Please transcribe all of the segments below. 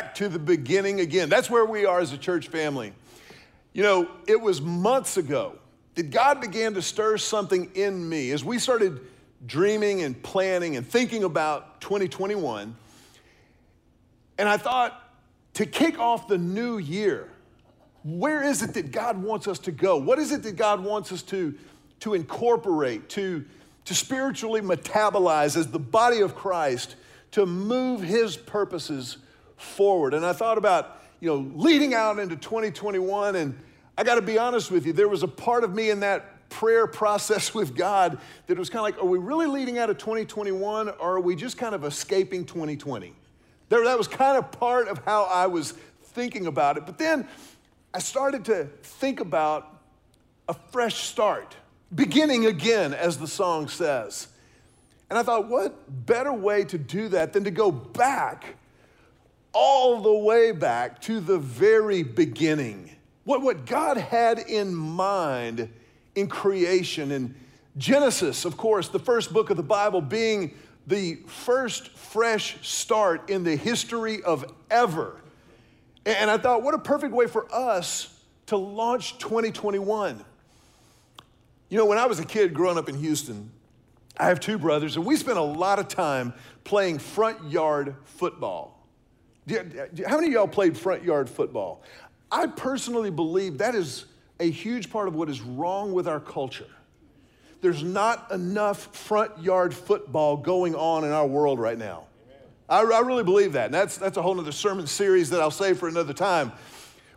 back to the beginning again. That's where we are as a church family. You know, it was months ago that God began to stir something in me as we started dreaming and planning and thinking about 2021. And I thought, to kick off the new year, where is it that God wants us to go? What is it that God wants us to, to incorporate, to, to spiritually metabolize as the body of Christ to move his purposes forward? And I thought about, you know, leading out into 2021 and I got to be honest with you, there was a part of me in that prayer process with God that was kind of like, are we really leading out of 2021 or are we just kind of escaping 2020? There, that was kind of part of how I was thinking about it. But then I started to think about a fresh start, beginning again, as the song says. And I thought, what better way to do that than to go back, all the way back to the very beginning? What, what God had in mind in creation. And Genesis, of course, the first book of the Bible, being the first fresh start in the history of ever. And I thought, what a perfect way for us to launch 2021. You know, when I was a kid growing up in Houston, I have two brothers, and we spent a lot of time playing front yard football. How many of y'all played front yard football? I personally believe that is a huge part of what is wrong with our culture. There's not enough front yard football going on in our world right now. I, I, really believe that. And that's, that's a whole other sermon series that I'll save for another time.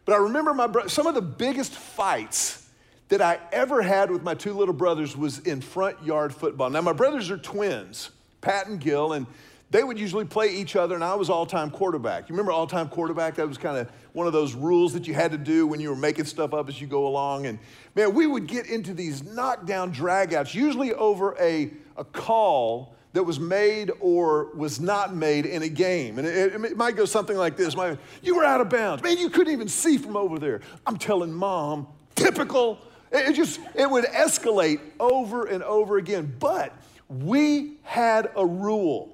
But I remember my bro- some of the biggest fights that I ever had with my two little brothers was in front yard football. Now, my brothers are twins, Pat and Gil, and they would usually play each other, and I was all time quarterback. You remember all time quarterback? That was kind of one of those rules that you had to do when you were making stuff up as you go along. And man, we would get into these knockdown dragouts, usually over a, a call that was made or was not made in a game. And it, it, might go something like this You were out of bounds. Man, you couldn't even see from over there. I'm telling mom, typical. It just, it would escalate over and over again. But we had a rule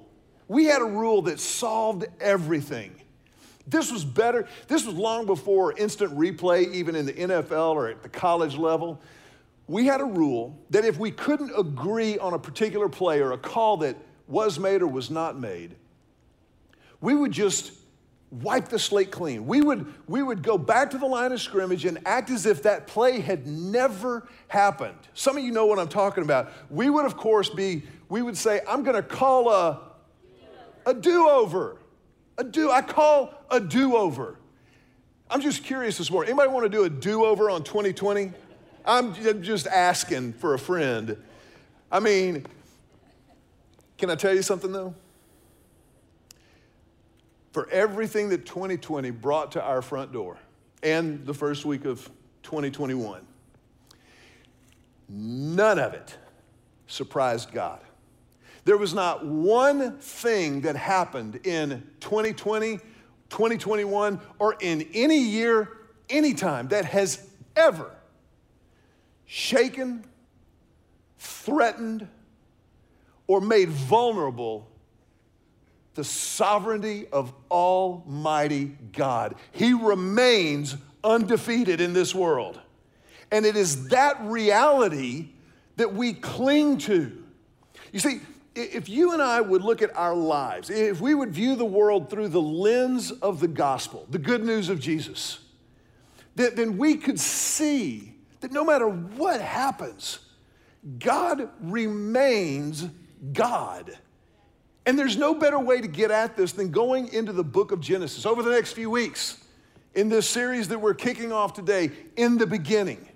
we had a rule that solved everything. This was better. This was long before instant replay, even in the NFL or at the college level. We had a rule that if we couldn't agree on a particular play or a call that was made or was not made, we would just wipe the slate clean. We would, we would go back to the line of scrimmage and act as if that play had never happened. Some of you know what I'm talking about. We would, of course, be, we would say, I'm going to call a a do over. A do, I call a do over. I'm just curious this morning. Anybody want to do a do over on 2020? I'm just asking for a friend. I mean, can I tell you something though? For everything that 2020 brought to our front door and the first week of 2021, none of it surprised God. There was not one thing that happened in 2020, 2021, or in any year, anytime that has ever shaken, threatened, or made vulnerable the sovereignty of Almighty God. He remains undefeated in this world. And it is that reality that we cling to. You see, if you and I would look at our lives, if we would view the world through the lens of the gospel, the good news of Jesus, then we could see that no matter what happens, God remains God. And there's no better way to get at this than going into the book of Genesis over the next few weeks in this series that we're kicking off today, In the Beginning.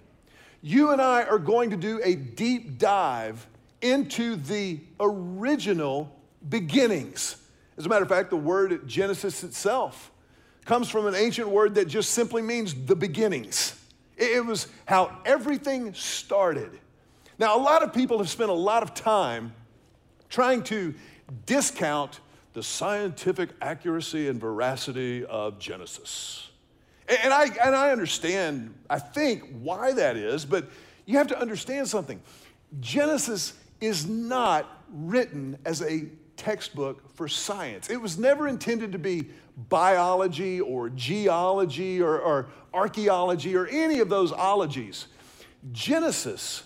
You and I are going to do a deep dive into the original beginnings. As a matter of fact, the word Genesis itself comes from an ancient word that just simply means the beginnings. It was how everything started. Now, a lot of people have spent a lot of time trying to discount the scientific accuracy and veracity of Genesis. And I, and I understand, I think, why that is, but you have to understand something. Genesis is not written as a textbook for science. It was never intended to be biology or geology or, or archaeology or any of those ologies. Genesis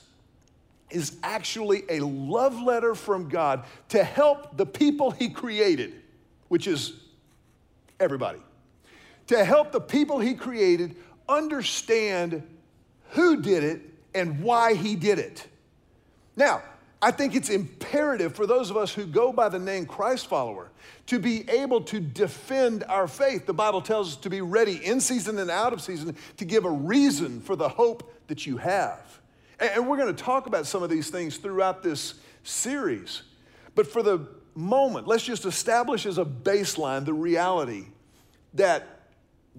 is actually a love letter from God to help the people He created, which is everybody, to help the people He created understand who did it and why He did it. Now, I think it's imperative for those of us who go by the name Christ follower to be able to defend our faith. The Bible tells us to be ready in season and out of season to give a reason for the hope that you have. And we're going to talk about some of these things throughout this series. But for the moment, let's just establish as a baseline the reality that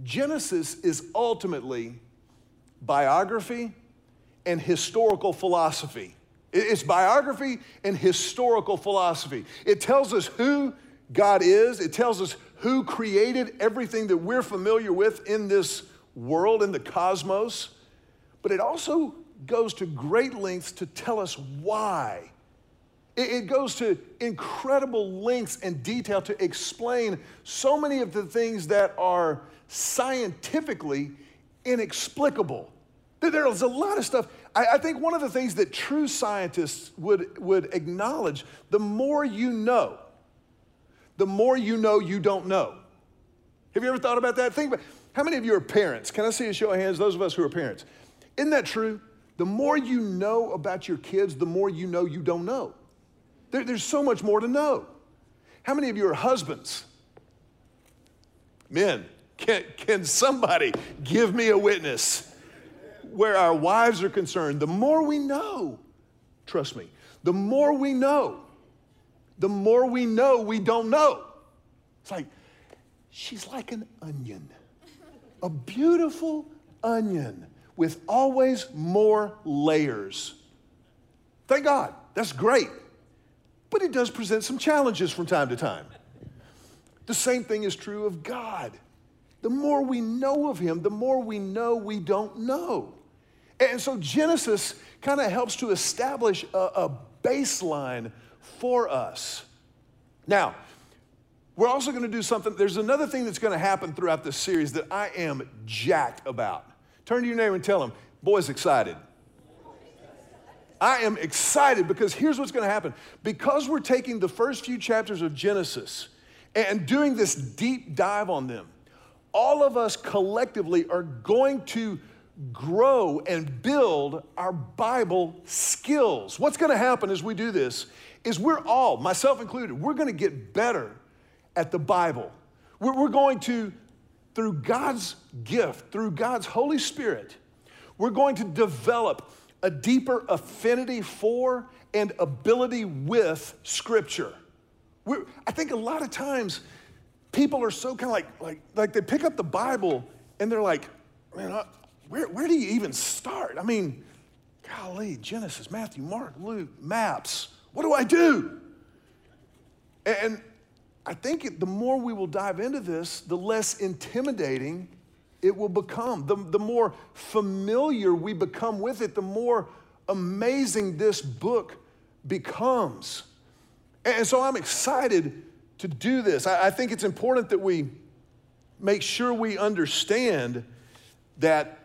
Genesis is ultimately biography and historical philosophy. It's biography and historical philosophy. It tells us who God is, it tells us who created everything that we're familiar with in this world, in the cosmos, but it also goes to great lengths to tell us why. It goes to incredible lengths and detail to explain so many of the things that are scientifically inexplicable. There's a lot of stuff. I, think one of the things that true scientists would, would acknowledge the more you know, the more you know you don't know. Have you ever thought about that? Think about how many of you are parents? Can I see a show of hands? Those of us who are parents. Isn't that true? The more you know about your kids, the more you know you don't know. There, there's so much more to know. How many of you are husbands? Men, can, can somebody give me a witness where our wives are concerned? The more we know, trust me, the more we know, the more we know we don't know. It's like, she's like an onion, a beautiful onion with always more layers. Thank God, that's great. But it does present some challenges from time to time. The same thing is true of God. The more we know of Him, the more we know we don't know. And so Genesis kind of helps to establish a, a baseline for us. Now, we're also going to do something. There's another thing that's going to happen throughout this series that I am jacked about. Turn to your neighbor and tell him, boy's excited. I am excited because here's what's going to happen. Because we're taking the first few chapters of Genesis and doing this deep dive on them, all of us collectively are going to grow and build our Bible skills. What's going to happen as we do this is we're all, myself included, we're going to get better at the Bible. We're, going to, through God's gift, through God's Holy Spirit, we're going to develop a deeper affinity for and ability with Scripture. We're, I think a lot of times people are so kind of like, like, like they pick up the Bible and they're like, man, where, where do you even start? I mean, golly, Genesis, Matthew, Mark, Luke, maps. What do I do? And I think the more we will dive into this, the less intimidating it will become. The, the more familiar we become with it, the more amazing this book becomes. And so I'm excited to do this. I, I think it's important that we make sure we understand that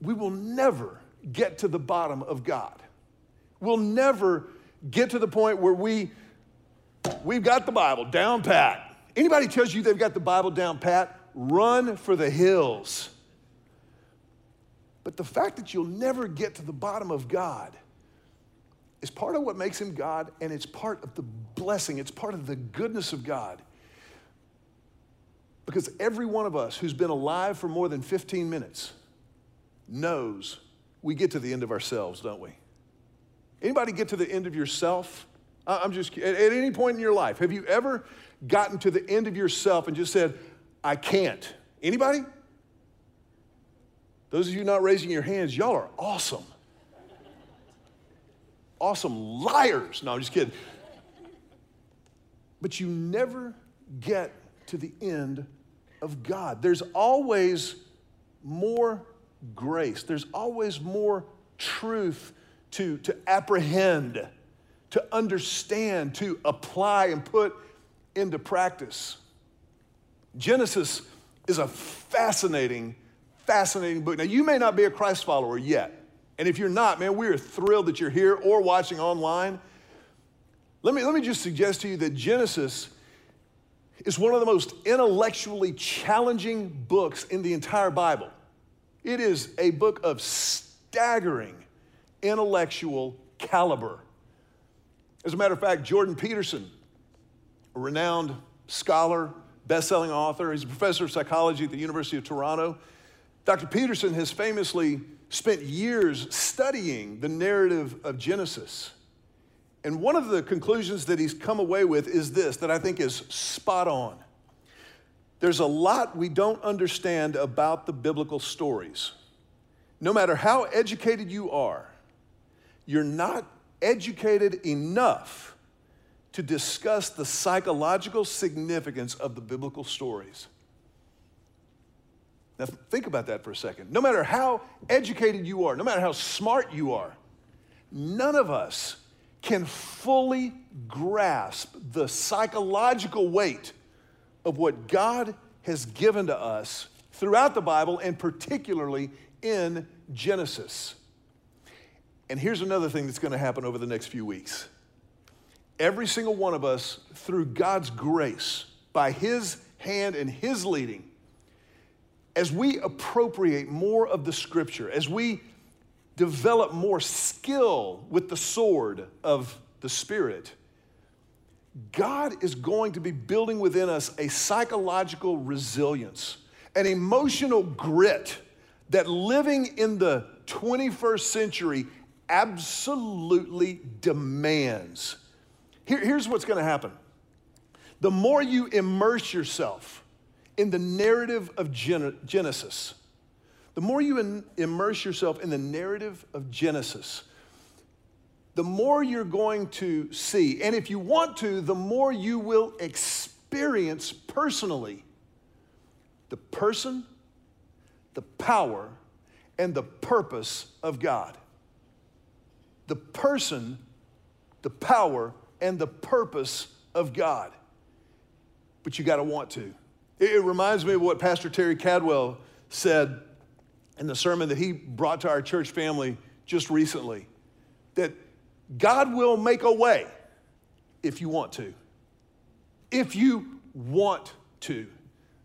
we will never get to the bottom of God. We'll never get to the point where we we've got the Bible down pat. Anybody tells you they've got the Bible down pat, run for the hills. But the fact that you'll never get to the bottom of God is part of what makes him God, and it's part of the blessing, it's part of the goodness of God. Because every one of us who's been alive for more than 15 minutes knows we get to the end of ourselves, don't we? Anybody get to the end of yourself? I'm just, at any point in your life, have you ever gotten to the end of yourself and just said, I can't. Anybody? Those of you not raising your hands, y'all are awesome. Awesome liars. No, I'm just kidding. But you never get to the end of God. There's always more grace, there's always more truth to, to apprehend to understand, to apply, and put into practice. Genesis is a fascinating, fascinating book. Now, you may not be a Christ follower yet. And if you're not, man, we are thrilled that you're here or watching online. Let me, let me just suggest to you that Genesis is one of the most intellectually challenging books in the entire Bible. It is a book of staggering intellectual caliber. As a matter of fact, Jordan Peterson, a renowned scholar, best-selling author, he's a professor of psychology at the University of Toronto. Dr. Peterson has famously spent years studying the narrative of Genesis. And one of the conclusions that he's come away with is this that I think is spot on. There's a lot we don't understand about the biblical stories. No matter how educated you are, you're not educated enough to discuss the psychological significance of the biblical stories. Now, think about that for a second. No matter how educated you are, no matter how smart you are, none of us can fully grasp the psychological weight of what God has given to us throughout the Bible and particularly in Genesis. And here's another thing that's going to happen over the next few weeks. Every single one of us, through God's grace, by His hand and His leading, as we appropriate more of the scripture, as we develop more skill with the sword of the Spirit, God is going to be building within us a psychological resilience, an emotional grit that living in the 21st century absolutely demands. Here, here's what's going to happen the more you immerse yourself in the narrative of Genesis, the more you immerse yourself in the narrative of Genesis, the more you're going to see. And if you want to, the more you will experience personally the person, the power, and the purpose of God. The person, the power, and the purpose of God. But you got to want to. It reminds me of what Pastor Terry Cadwell said in the sermon that he brought to our church family just recently that God will make a way if you want to. If you want to.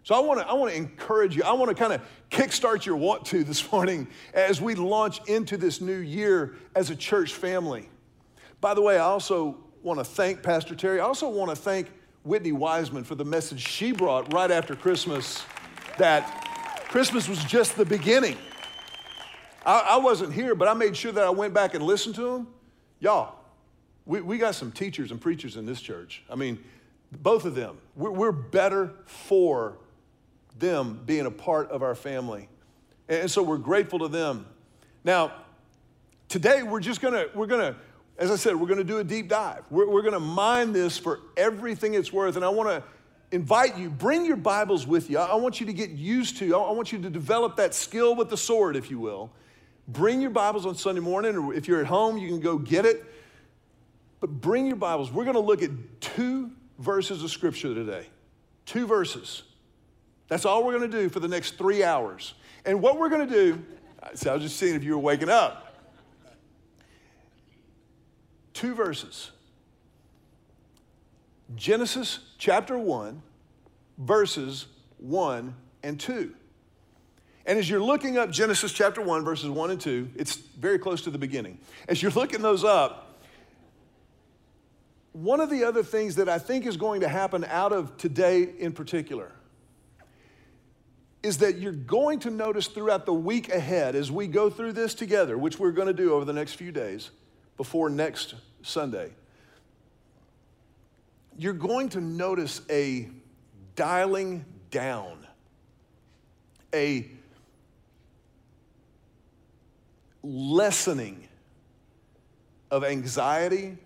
So I want to I want to encourage you. I want to kind of kickstart your want to this morning as we launch into this new year as a church family. By the way, I also want to thank Pastor Terry. I also want to thank Whitney Wiseman for the message she brought right after Christmas that Christmas was just the beginning. I, I wasn't here, but I made sure that I went back and listened to them. Y'all, we, we got some teachers and preachers in this church. I mean, both of them. We're, we're better for them being a part of our family. And so we're grateful to them. Now, today we're just gonna, we're gonna, as I said, we're gonna do a deep dive. We're, we're gonna mine this for everything it's worth. And I wanna invite you, bring your Bibles with you. I want you to get used to, I want you to develop that skill with the sword, if you will. Bring your Bibles on Sunday morning, or if you're at home, you can go get it. But bring your Bibles. We're gonna look at two verses of Scripture today. Two verses. That's all we're going to do for the next three hours. And what we're going to do, see, I was just seeing if you were waking up. Two verses Genesis chapter 1, verses 1 and 2. And as you're looking up Genesis chapter 1, verses 1 and 2, it's very close to the beginning. As you're looking those up, one of the other things that I think is going to happen out of today in particular is that you're going to notice throughout the week ahead as we go through this together, which we're going to do over the next few days before next Sunday, you're going to notice a dialing down, a lessening of anxiety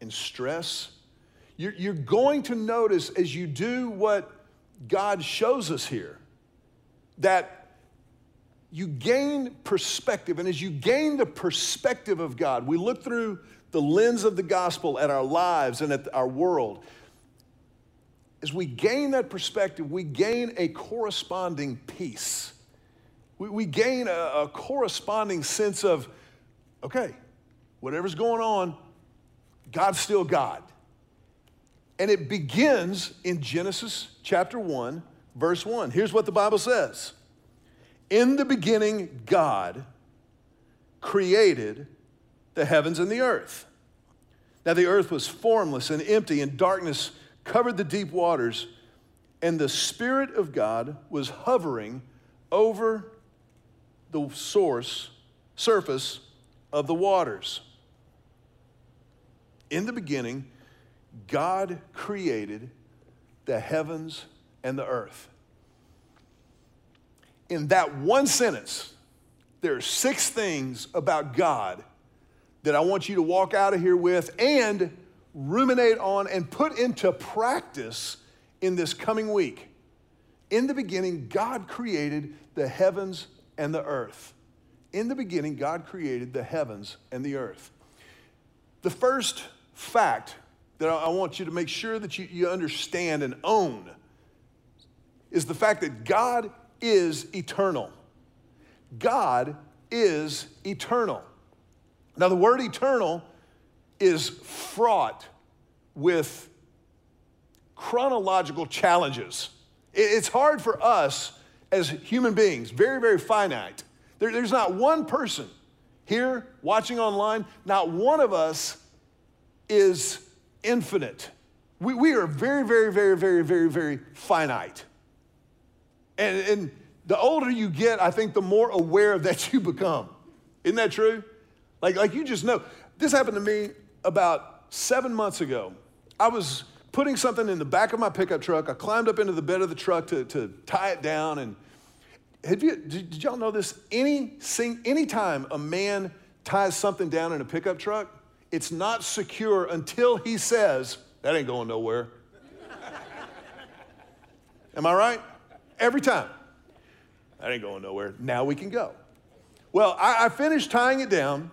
and stress. You're, you're going to notice as you do what God shows us here that you gain perspective. And as you gain the perspective of God, we look through the lens of the gospel at our lives and at our world, as we gain that perspective, we gain a corresponding peace. We, we gain a, a corresponding sense of, okay, whatever's going on, God's still God. And it begins in Genesis chapter 1, verse 1. Here's what the Bible says In the beginning, God created the heavens and the earth. Now, the earth was formless and empty, and darkness covered the deep waters, and the Spirit of God was hovering over the source, surface of the waters. In the beginning, God created the heavens and the earth. In that one sentence, there are six things about God that I want you to walk out of here with and ruminate on and put into practice in this coming week. In the beginning, God created the heavens and the earth. In the beginning, God created the heavens and the earth. The first fact that I want you to make sure that you, you understand and own is the fact that God is eternal. God is eternal. Now, the word eternal is fraught with chronological challenges. It's hard for us as human beings, very, very finite. There, there's not one person here watching online, not one of us is infinite. We, we are very, very, very, very, very, very finite. And, and the older you get, I think the more aware of that you become. Isn't that true? Like, like you just know. This happened to me about seven months ago. I was putting something in the back of my pickup truck. I climbed up into the bed of the truck to, to tie it down. And have you, did, y'all know this? Any, sing, anytime a man ties something down in a pickup truck, it's not secure until he says, that ain't going nowhere. Am I right? Every time. That ain't going nowhere. Now we can go. Well, I, I finished tying it down,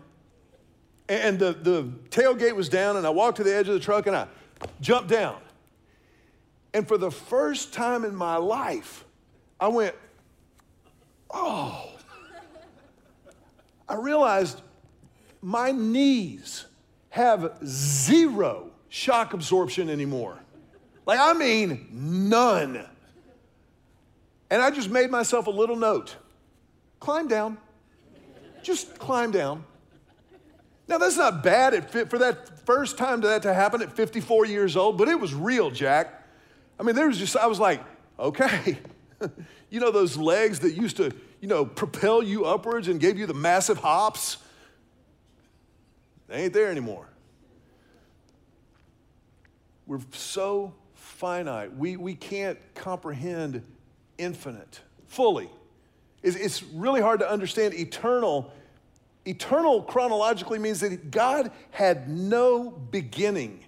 and the, the tailgate was down, and I walked to the edge of the truck and I jumped down. And for the first time in my life, I went, oh. I realized my knees have zero shock absorption anymore. Like, I mean, none. And I just made myself a little note climb down. Just climb down. Now, that's not bad for that first time that to happen at 54 years old, but it was real, Jack. I mean, there was just, I was like, okay. you know, those legs that used to, you know, propel you upwards and gave you the massive hops? They ain't there anymore. We're so finite. We, we can't comprehend infinite fully. It's, it's really hard to understand eternal. Eternal chronologically means that God had no beginning,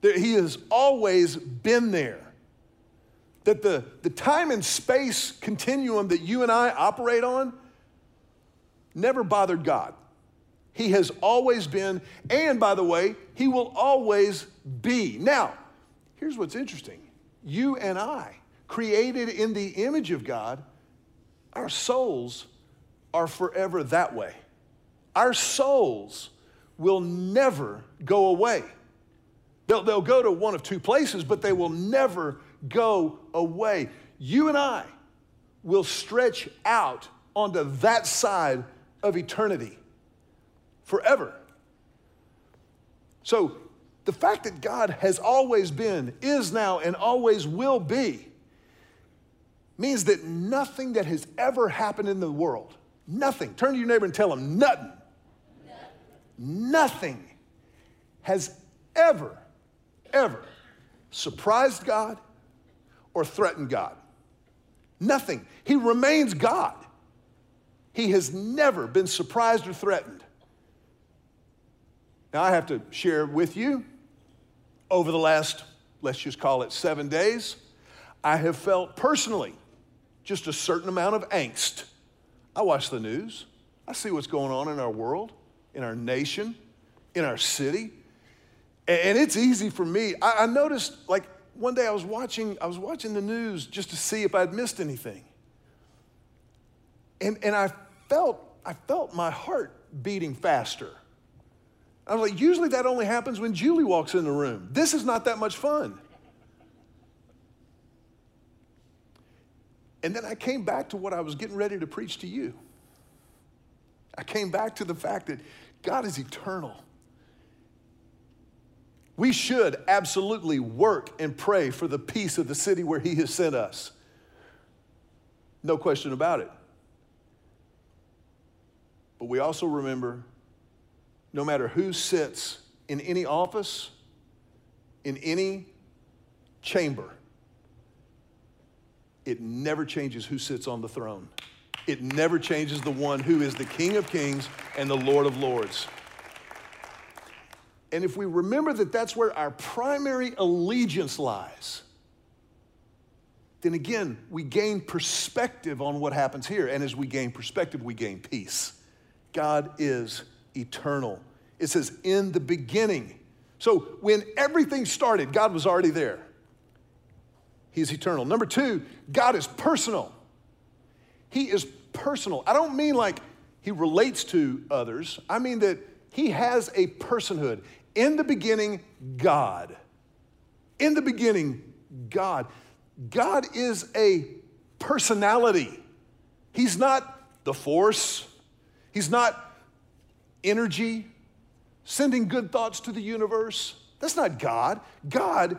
that He has always been there. That the, the time and space continuum that you and I operate on never bothered God. He has always been, and by the way, He will always be. Now, here's what's interesting you and I, created in the image of God, our souls are forever that way. Our souls will never go away. They'll, they'll go to one of two places, but they will never go away. You and I will stretch out onto that side of eternity forever. So, the fact that God has always been, is now, and always will be means that nothing that has ever happened in the world, nothing, turn to your neighbor and tell him, nothing, nothing has ever, ever surprised God or threatened God. Nothing. He remains God. He has never been surprised or threatened. Now, I have to share with you over the last, let's just call it seven days, I have felt personally just a certain amount of angst. I watch the news, I see what's going on in our world, in our nation, in our city. And it's easy for me. I, noticed, like, one day I was watching, I was watching the news just to see if I'd missed anything. And, and I felt, I felt my heart beating faster. I was like, usually that only happens when Julie walks in the room. This is not that much fun. And then I came back to what I was getting ready to preach to you. I came back to the fact that God is eternal. We should absolutely work and pray for the peace of the city where He has sent us. No question about it. But we also remember no matter who sits in any office, in any chamber, it never changes who sits on the throne. It never changes the one who is the King of Kings and the Lord of Lords. And if we remember that that's where our primary allegiance lies, then again, we gain perspective on what happens here. And as we gain perspective, we gain peace. God is eternal. It says, in the beginning. So when everything started, God was already there. He's eternal. Number two, God is personal. He is personal. I don't mean like he relates to others, I mean that he has a personhood. In the beginning, God. In the beginning, God. God is a personality. He's not the force, He's not energy, sending good thoughts to the universe. That's not God. God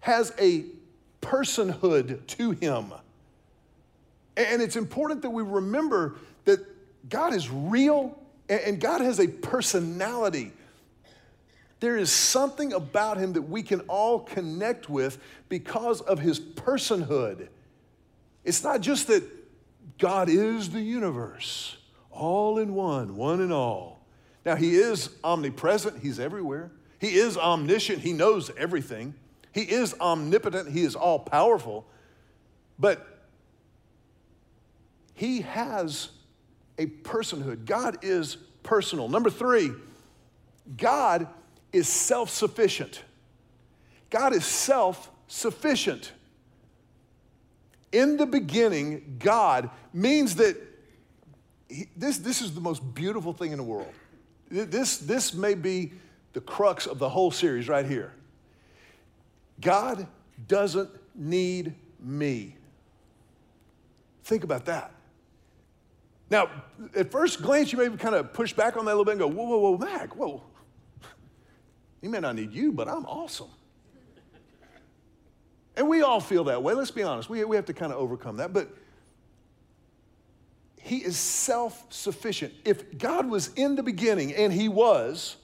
has a personhood to him. And it's important that we remember that God is real and God has a personality. There is something about him that we can all connect with because of his personhood. It's not just that God is the universe, all in one, one in all. Now, he is omnipresent, he's everywhere. He is omniscient, he knows everything. He is omnipotent, He is all powerful, but He has a personhood. God is personal. Number three, God is self sufficient. God is self sufficient. In the beginning, God means that he, this, this is the most beautiful thing in the world. This, this may be the crux of the whole series right here. God doesn't need me. Think about that. Now, at first glance, you may kind of push back on that a little bit and go, whoa, whoa, whoa, Mac, whoa. He may not need you, but I'm awesome. And we all feel that way. Let's be honest. We, we have to kind of overcome that. But he is self sufficient. If God was in the beginning, and he was,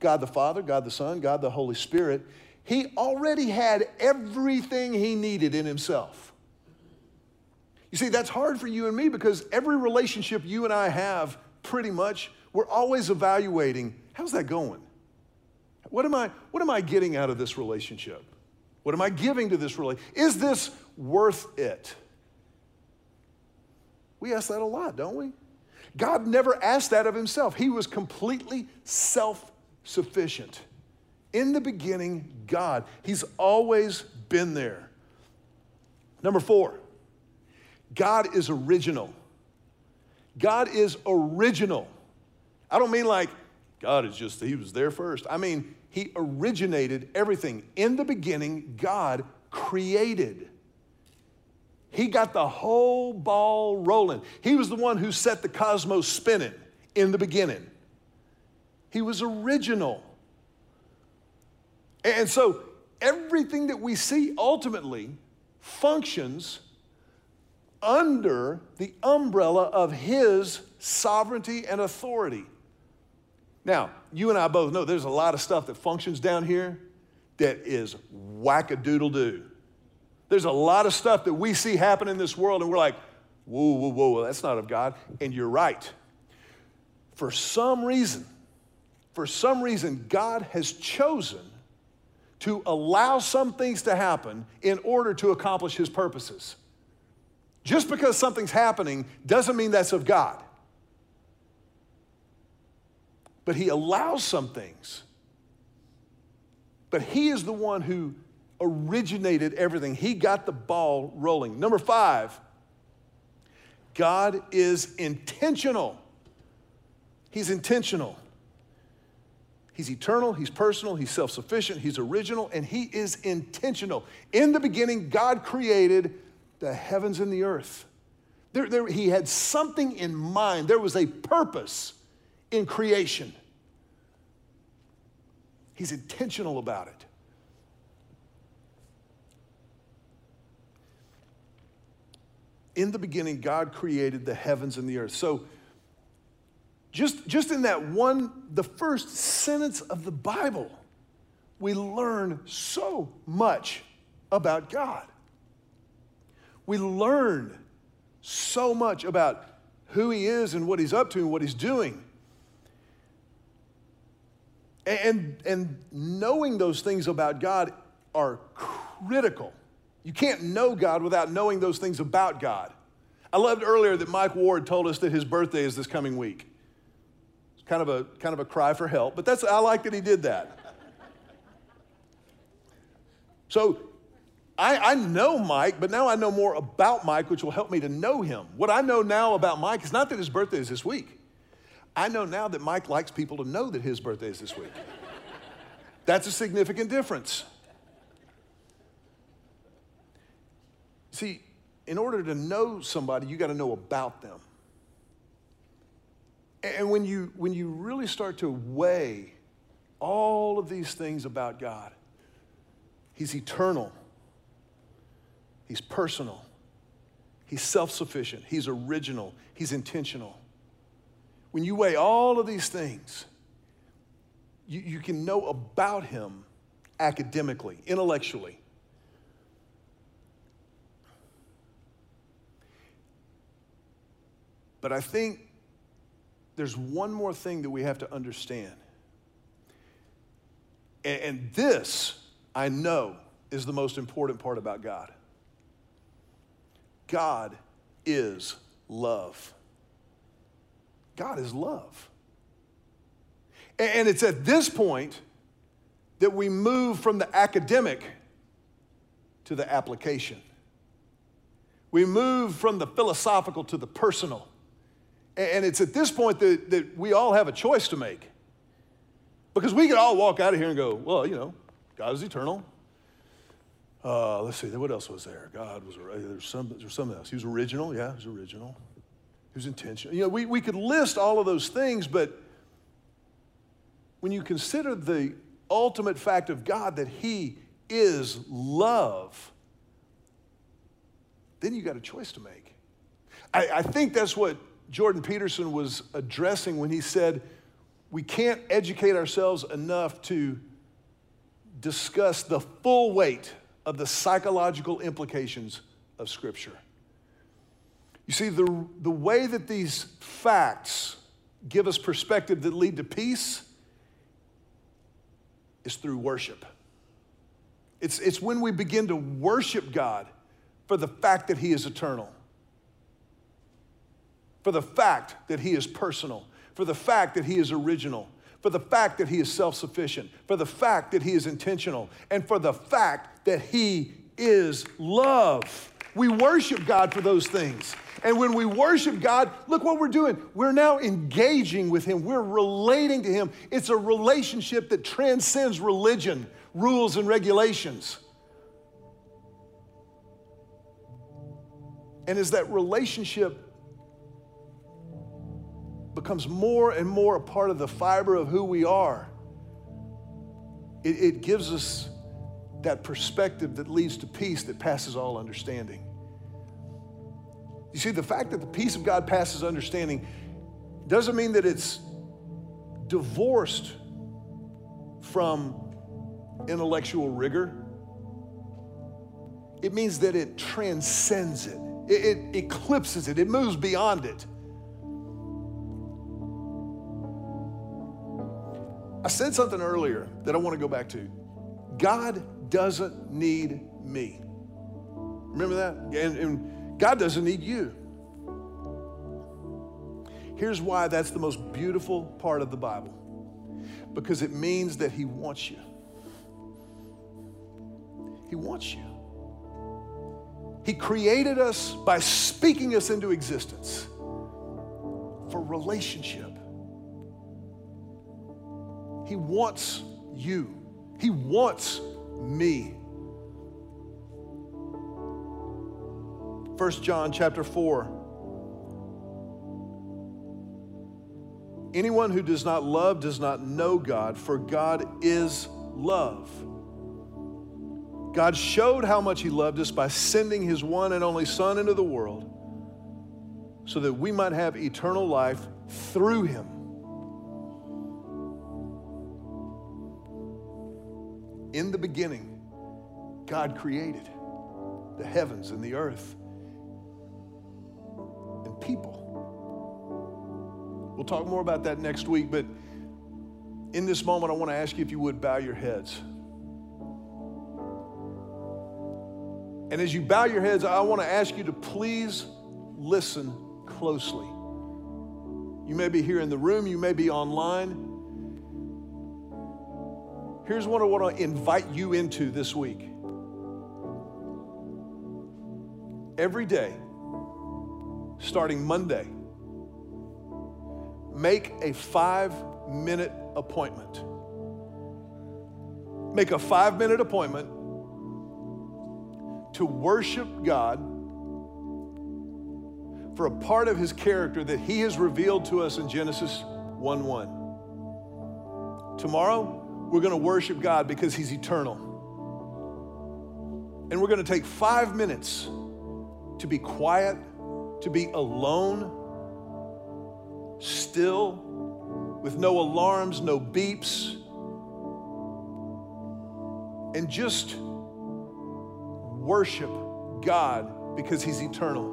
God the Father, God the Son, God the Holy Spirit, he already had everything he needed in himself. You see, that's hard for you and me because every relationship you and I have, pretty much, we're always evaluating how's that going? What am I, what am I getting out of this relationship? What am I giving to this relationship? Is this worth it? We ask that a lot, don't we? God never asked that of himself. He was completely self sufficient. In the beginning, God. He's always been there. Number four, God is original. God is original. I don't mean like God is just, He was there first. I mean, He originated everything. In the beginning, God created. He got the whole ball rolling. He was the one who set the cosmos spinning in the beginning. He was original. And so everything that we see ultimately functions under the umbrella of his sovereignty and authority. Now, you and I both know there's a lot of stuff that functions down here that is whack-a-doodle doo. There's a lot of stuff that we see happen in this world, and we're like, whoa, whoa, whoa, that's not of God. And you're right. For some reason, for some reason, God has chosen to allow some things to happen in order to accomplish his purposes. Just because something's happening doesn't mean that's of God. but He allows some things. But He is the one who originated everything, He got the ball rolling. Number five, God is intentional. He's intentional. He's eternal, He's personal, He's self sufficient, He's original, and He is intentional. In the beginning, God created the heavens and the earth. There, there, he had something in mind, there was a purpose in creation. He's intentional about it. In the beginning, God created the heavens and the earth. So, just, just in that one, the first sentence of the Bible, we learn so much about God. We learn so much about who He is and what He's up to and what He's doing. And, and knowing those things about God are critical. You can't know God without knowing those things about God. I loved earlier that Mike Ward told us that his birthday is this coming week kind of a kind of a cry for help, but that's I like that he did that. So I, I know Mike, but now I know more about Mike, which will help me to know him. What I know now about Mike is not that his birthday is this week. I know now that Mike likes people to know that his birthday is this week. That's a significant difference. See, in order to know somebody, you got to know about them. And when you, when you really start to weigh all of these things about God, He's eternal, He's personal, He's self sufficient, He's original, He's intentional. When you weigh all of these things, you, you can know about Him academically, intellectually. But I think there's one more thing that we have to understand. And, and this, I know, is the most important part about God. God is love. God is love. And it's at this point that we move from the academic to the application. We move from the philosophical to the personal. And it's at this point that, that we all have a choice to make. Because we could all walk out of here and go, well, you know, God is eternal. Uh, let's see, what else was there? God was, there's, some, there's something else. He was original, yeah, he was original. He was intentional. You know, we, we could list all of those things, but when you consider the ultimate fact of God that He is love, then you got a choice to make. I, I think that's what Jordan Peterson was addressing when he said, we can't educate ourselves enough to discuss the full weight of the psychological implications of Scripture. You see, the, the way that these facts give us perspective that lead to peace is through worship. It's, it's when we begin to worship God for the fact that He is eternal for the fact that He is personal, for the fact that He is original, for the fact that He is self sufficient, for the fact that He is intentional, and for the fact that He is love. We worship God for those things. And when we worship God, look what we're doing. We're now engaging with Him, we're relating to Him. It's a relationship that transcends religion, rules, and regulations. And as that relationship becomes more and more a part of the fiber of who we are, it, it gives us that perspective that leads to peace that passes all understanding. You see, the fact that the peace of God passes understanding doesn't mean that it's divorced from intellectual rigor. It means that it transcends it, it, it eclipses it, it moves beyond it. I said something earlier that I want to go back to. God doesn't need me. Remember that? And, and God doesn't need you. Here's why that's the most beautiful part of the Bible Because it means that He wants you. He wants you. He created us by speaking us into existence for relationship. He wants you. He wants me. 1 John chapter 4. Anyone who does not love does not know God, for God is love. God showed how much He loved us by sending His one and only Son into the world so that we might have eternal life through Him. In the beginning, God created the heavens and the earth and people. We'll talk more about that next week, but in this moment, I want to ask you if you would bow your heads. And as you bow your heads, I want to ask you to please listen closely. You may be here in the room, you may be online. Here's what I want to invite you into this week. Every day, starting Monday, make a five minute appointment. Make a five minute appointment to worship God for a part of his character that he has revealed to us in Genesis 1 1. Tomorrow, we're going to worship God because he's eternal. And we're going to take five minutes to be quiet, to be alone still, with no alarms, no beeps, and just worship God because He's eternal.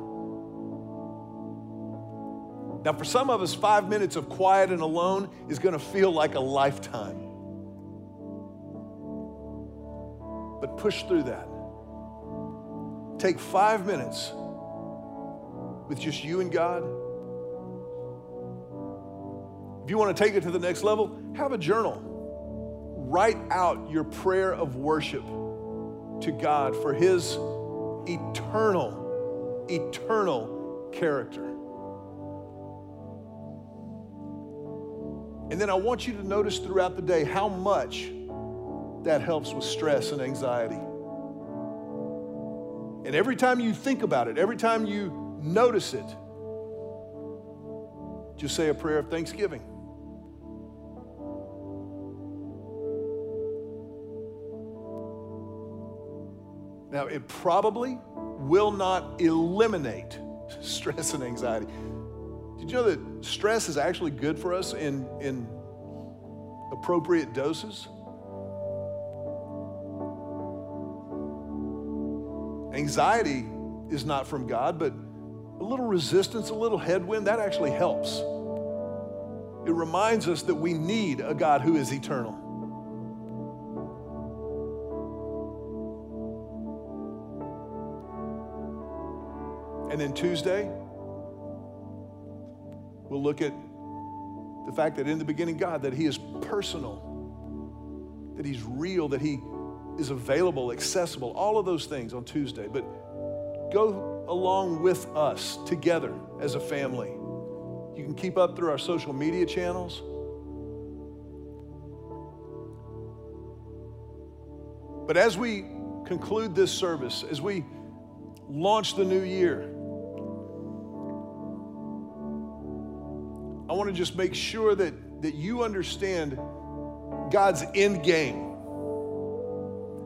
Now, for some of us, five minutes of quiet and alone is going to feel like a lifetime. But push through that. Take five minutes with just you and God if you want to take it to the next level, have a journal. Write out your prayer of worship to God for His eternal, eternal character. And then I want you to notice throughout the day how much that helps with stress and anxiety. And every time you think about it, every time you notice it, just say a prayer of thanksgiving. Now, it probably will not eliminate stress and anxiety. Did you know that stress is actually good for us in, in appropriate doses? Anxiety is not from God, but a little resistance, a little headwind, that actually helps. It reminds us that we need a God who is eternal. And then Tuesday, we'll look at the fact that in the beginning, God, that He is personal, that He's real, that He is available, accessible, all of those things on Tuesday. But go along with us together as a family. You can keep up through our social media channels. But as we conclude this service, as we launch the new year, I want to just make sure that, that you understand God's end game.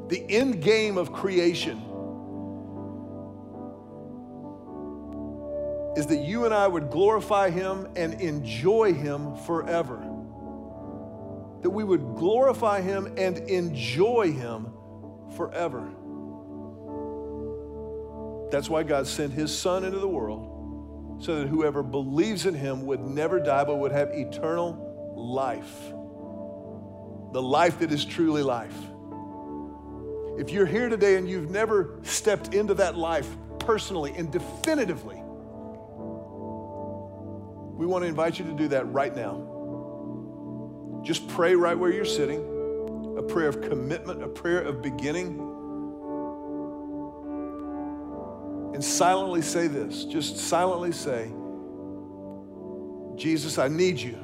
The end game of creation is that you and I would glorify Him and enjoy Him forever. That we would glorify Him and enjoy Him forever. That's why God sent His Son into the world so that whoever believes in him would never die but would have eternal life. The life that is truly life. If you're here today and you've never stepped into that life personally and definitively, we want to invite you to do that right now. just pray right where you're sitting a prayer of commitment, a prayer of beginning. And silently say this just silently say, Jesus, I need you.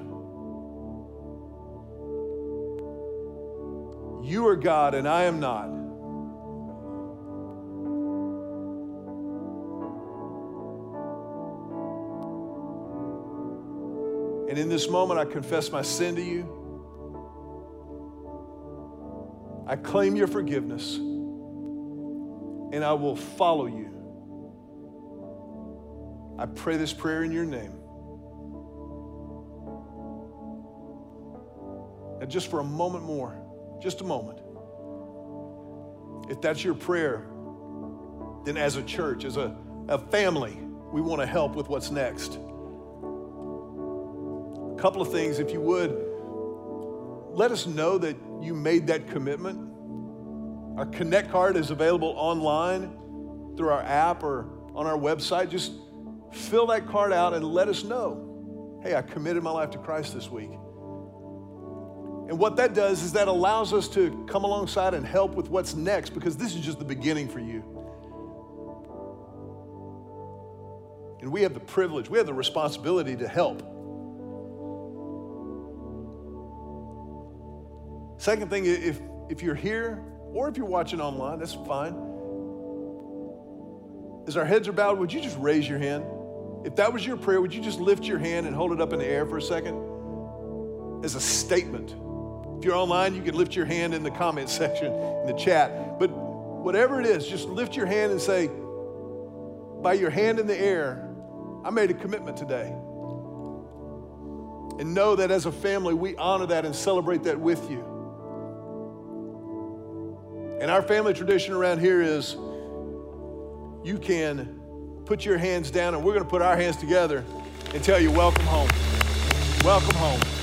You are God and I am not. And in this moment, I confess my sin to you. I claim your forgiveness, and I will follow you. I pray this prayer in your name. And just for a moment more, just a moment, if that's your prayer, then as a church, as a, a family, we want to help with what's next. Couple of things, if you would, let us know that you made that commitment. Our Connect card is available online through our app or on our website. Just fill that card out and let us know. Hey, I committed my life to Christ this week. And what that does is that allows us to come alongside and help with what's next because this is just the beginning for you. And we have the privilege, we have the responsibility to help. Second thing, if, if you're here or if you're watching online, that's fine. As our heads are bowed, would you just raise your hand? If that was your prayer, would you just lift your hand and hold it up in the air for a second as a statement? If you're online, you can lift your hand in the comment section, in the chat. But whatever it is, just lift your hand and say, by your hand in the air, I made a commitment today. And know that as a family, we honor that and celebrate that with you. And our family tradition around here is you can put your hands down and we're going to put our hands together and tell you, welcome home. Welcome home.